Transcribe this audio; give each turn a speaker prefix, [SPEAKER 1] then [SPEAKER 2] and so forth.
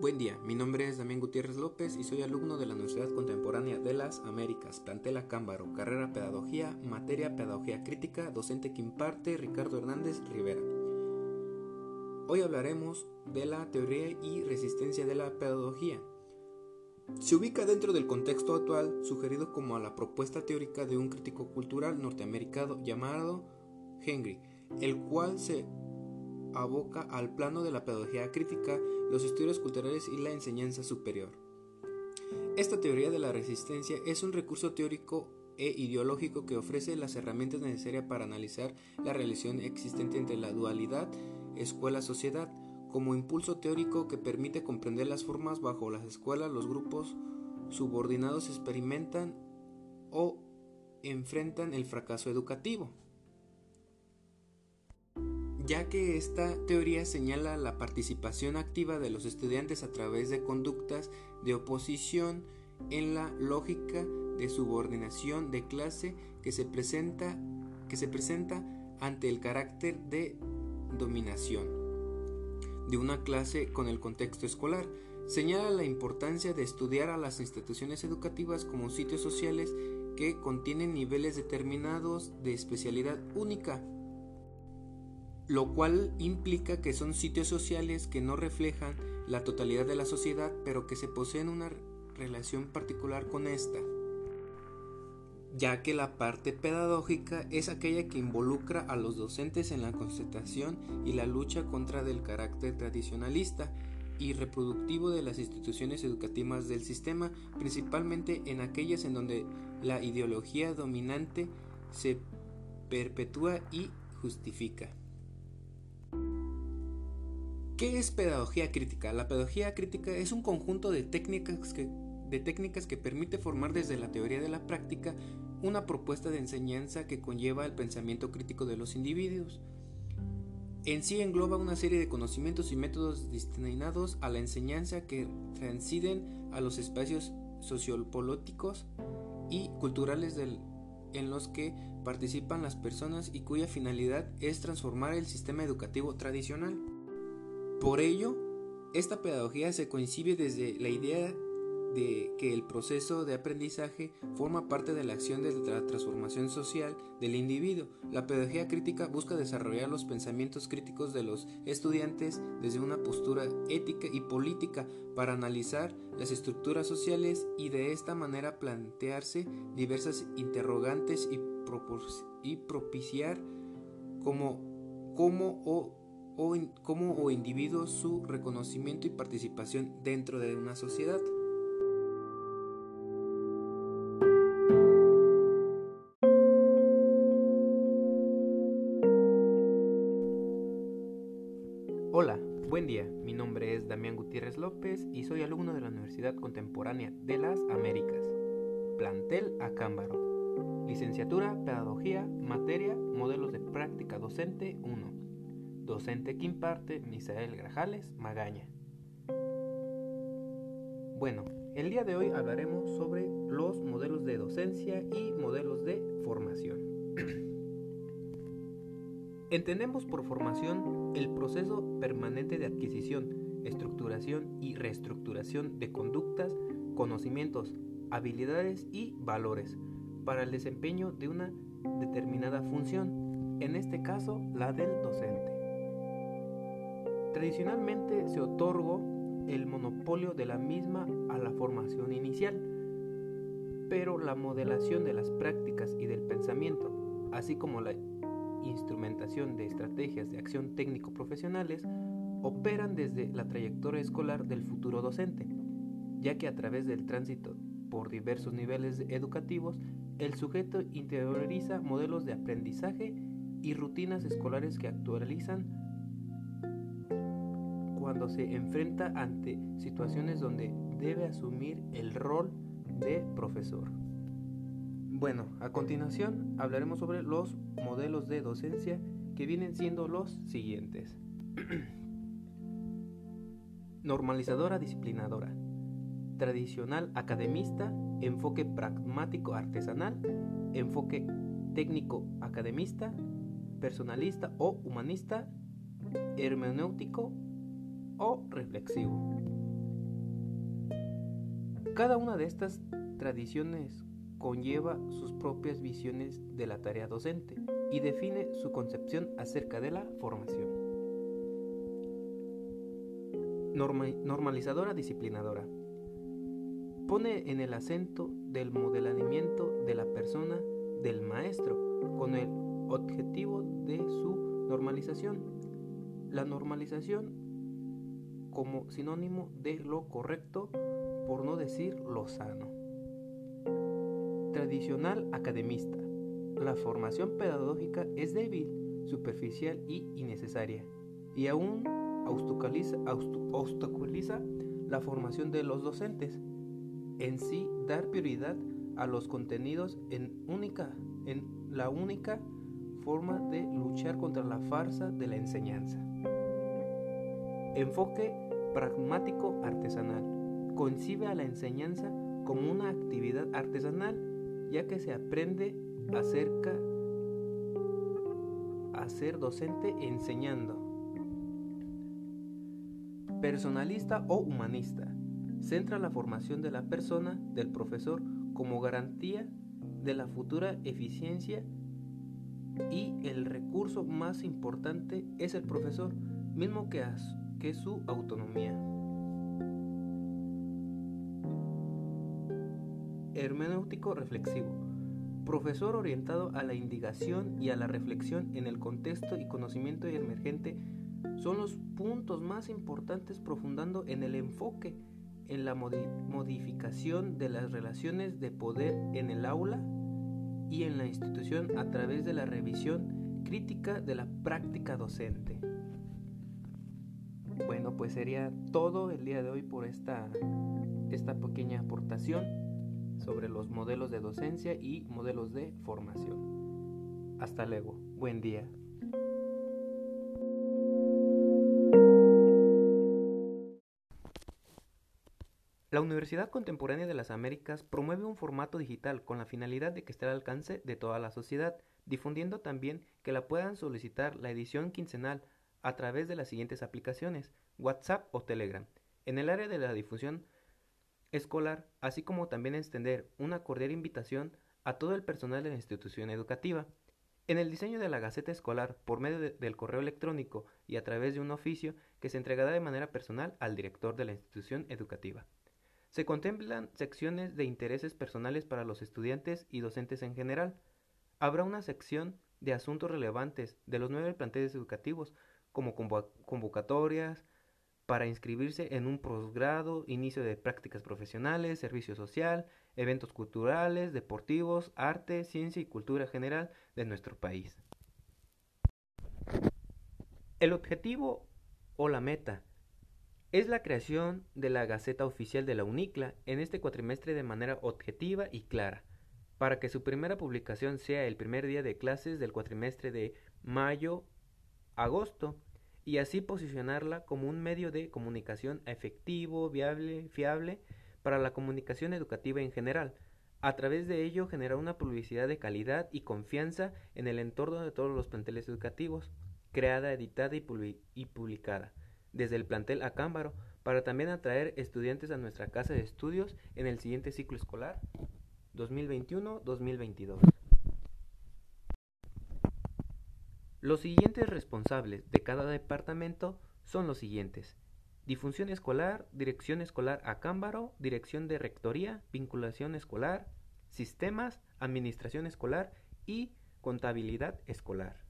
[SPEAKER 1] Buen día, mi nombre es Damián Gutiérrez López y soy alumno de la Universidad Contemporánea de las Américas, plantel Cámbaro, carrera Pedagogía, materia Pedagogía Crítica, docente que imparte Ricardo Hernández Rivera. Hoy hablaremos de la teoría y resistencia de la pedagogía. Se ubica dentro del contexto actual sugerido como a la propuesta teórica de un crítico cultural norteamericano llamado Henry, el cual se aboca al plano de la pedagogía crítica, los estudios culturales y la enseñanza superior. Esta teoría de la resistencia es un recurso teórico e ideológico que ofrece las herramientas necesarias para analizar la relación existente entre la dualidad escuela-sociedad, como impulso teórico que permite comprender las formas bajo las escuelas los grupos subordinados experimentan o enfrentan el fracaso educativo ya que esta teoría señala la participación activa de los estudiantes a través de conductas de oposición en la lógica de subordinación de clase que se presenta, que se presenta ante el carácter de dominación de una clase con el contexto escolar. Señala la importancia de estudiar a las instituciones educativas como sitios sociales que contienen niveles determinados de especialidad única lo cual implica que son sitios sociales que no reflejan la totalidad de la sociedad, pero que se poseen una relación particular con esta, ya que la parte pedagógica es aquella que involucra a los docentes en la concentración y la lucha contra del carácter tradicionalista y reproductivo de las instituciones educativas del sistema, principalmente en aquellas en donde la ideología dominante se perpetúa y justifica. ¿Qué es pedagogía crítica? La pedagogía crítica es un conjunto de técnicas que, permite formar desde la teoría de la práctica una propuesta de enseñanza que conlleva el pensamiento crítico de los individuos. En sí engloba una serie de conocimientos y métodos destinados a la enseñanza que transciden a los espacios sociopolíticos y culturales en los que participan las personas y cuya finalidad es transformar el sistema educativo tradicional. Por ello, esta pedagogía se concibe desde la idea de que el proceso de aprendizaje forma parte de la acción de la transformación social del individuo. La pedagogía crítica busca desarrollar los pensamientos críticos de los estudiantes desde una postura ética y política para analizar las estructuras sociales y de esta manera plantearse diversas interrogantes y, propiciar como, cómo o o como o individuo su reconocimiento y participación dentro de una sociedad. Hola, buen día. Mi nombre es Damián Gutiérrez López y soy alumno de la Universidad Contemporánea de las Américas. Plantel Acámbaro. Licenciatura, Pedagogía, Materia, Modelos de Práctica Docente 1 docente que imparte Misael Grajales Magaña. Bueno, el día de hoy hablaremos sobre los modelos de docencia y modelos de formación. Entendemos por formación el proceso permanente de adquisición, estructuración y reestructuración de conductas, conocimientos, habilidades y valores para el desempeño de una determinada función, en este caso la del docente. Tradicionalmente se otorgó el monopolio de la misma a la formación inicial, pero la modelación de las prácticas y del pensamiento, así como la instrumentación de estrategias de acción técnico-profesionales, operan desde la trayectoria escolar del futuro docente, ya que a través del tránsito por diversos niveles educativos, el sujeto interioriza modelos de aprendizaje y rutinas escolares que actualizan se enfrenta ante situaciones donde debe asumir el rol de profesor. Bueno, a continuación hablaremos sobre los modelos de docencia que vienen siendo los siguientes. Normalizadora disciplinadora. Tradicional academista, enfoque pragmático artesanal, enfoque técnico academista, personalista o humanista, hermenéutico o reflexivo. Cada una de estas tradiciones conlleva sus propias visiones de la tarea docente y define su concepción acerca de la formación. normalizadora disciplinadora. Pone en el acento del modelamiento de la persona del maestro con el objetivo de su normalización. La normalización como sinónimo de lo correcto, por no decir lo sano. Tradicional academista. La formación pedagógica es débil, superficial y innecesaria, y aún obstaculiza la formación de los docentes. En sí, dar prioridad a los contenidos en, única, en la única forma de luchar contra la farsa de la enseñanza. Enfoque pragmático artesanal. Concibe a la enseñanza como una actividad artesanal, ya que se aprende acerca a ser docente enseñando. Personalista o humanista. Centra la formación de la persona, del profesor, como garantía de la futura eficiencia y el recurso más importante es el profesor, mismo que, que su autonomía. Hermenéutico reflexivo. Profesor orientado a la indicación y a la reflexión en el contexto y conocimiento emergente son los puntos más importantes profundando en el enfoque en la modificación de las relaciones de poder en el aula y en la institución a través de la revisión crítica de la práctica docente. Bueno, pues sería todo el día de hoy por esta, esta pequeña aportación sobre los modelos de docencia y modelos de formación. Hasta luego, buen día. La Universidad Contemporánea de las Américas promueve un formato digital con la finalidad de que esté al alcance de toda la sociedad, difundiendo también que la puedan solicitar la edición quincenal a través de las siguientes aplicaciones, WhatsApp o Telegram. En el área de la difusión escolar, así como también extender una cordial invitación a todo el personal de la institución educativa. En el diseño de la Gaceta Escolar, por medio del correo electrónico y a través de un oficio que se entregará de manera personal al director de la institución educativa. Se contemplan secciones de intereses personales para los estudiantes y docentes en general. Habrá una sección de asuntos relevantes de los nueve planteles educativos, como convocatorias para inscribirse en un posgrado, inicio de prácticas profesionales, servicio social, eventos culturales, deportivos, arte, ciencia y cultura general de nuestro país. El objetivo o la meta es la creación de la Gaceta Oficial de la UNICLA en este cuatrimestre de manera objetiva y clara, para que su primera publicación sea el primer día de clases del cuatrimestre de mayo-agosto y así posicionarla como un medio de comunicación efectivo, viable, fiable para la comunicación educativa en general. A través de ello generar una publicidad de calidad y confianza en el entorno de todos los planteles educativos, creada, editada y, publicada desde el plantel a Cámbaro para también atraer estudiantes a nuestra casa de estudios en el siguiente ciclo escolar 2021-2022. Los siguientes responsables de cada departamento son los siguientes. Difunción escolar, dirección escolar a Cámbaro, dirección de rectoría, vinculación escolar, sistemas, administración escolar y contabilidad escolar.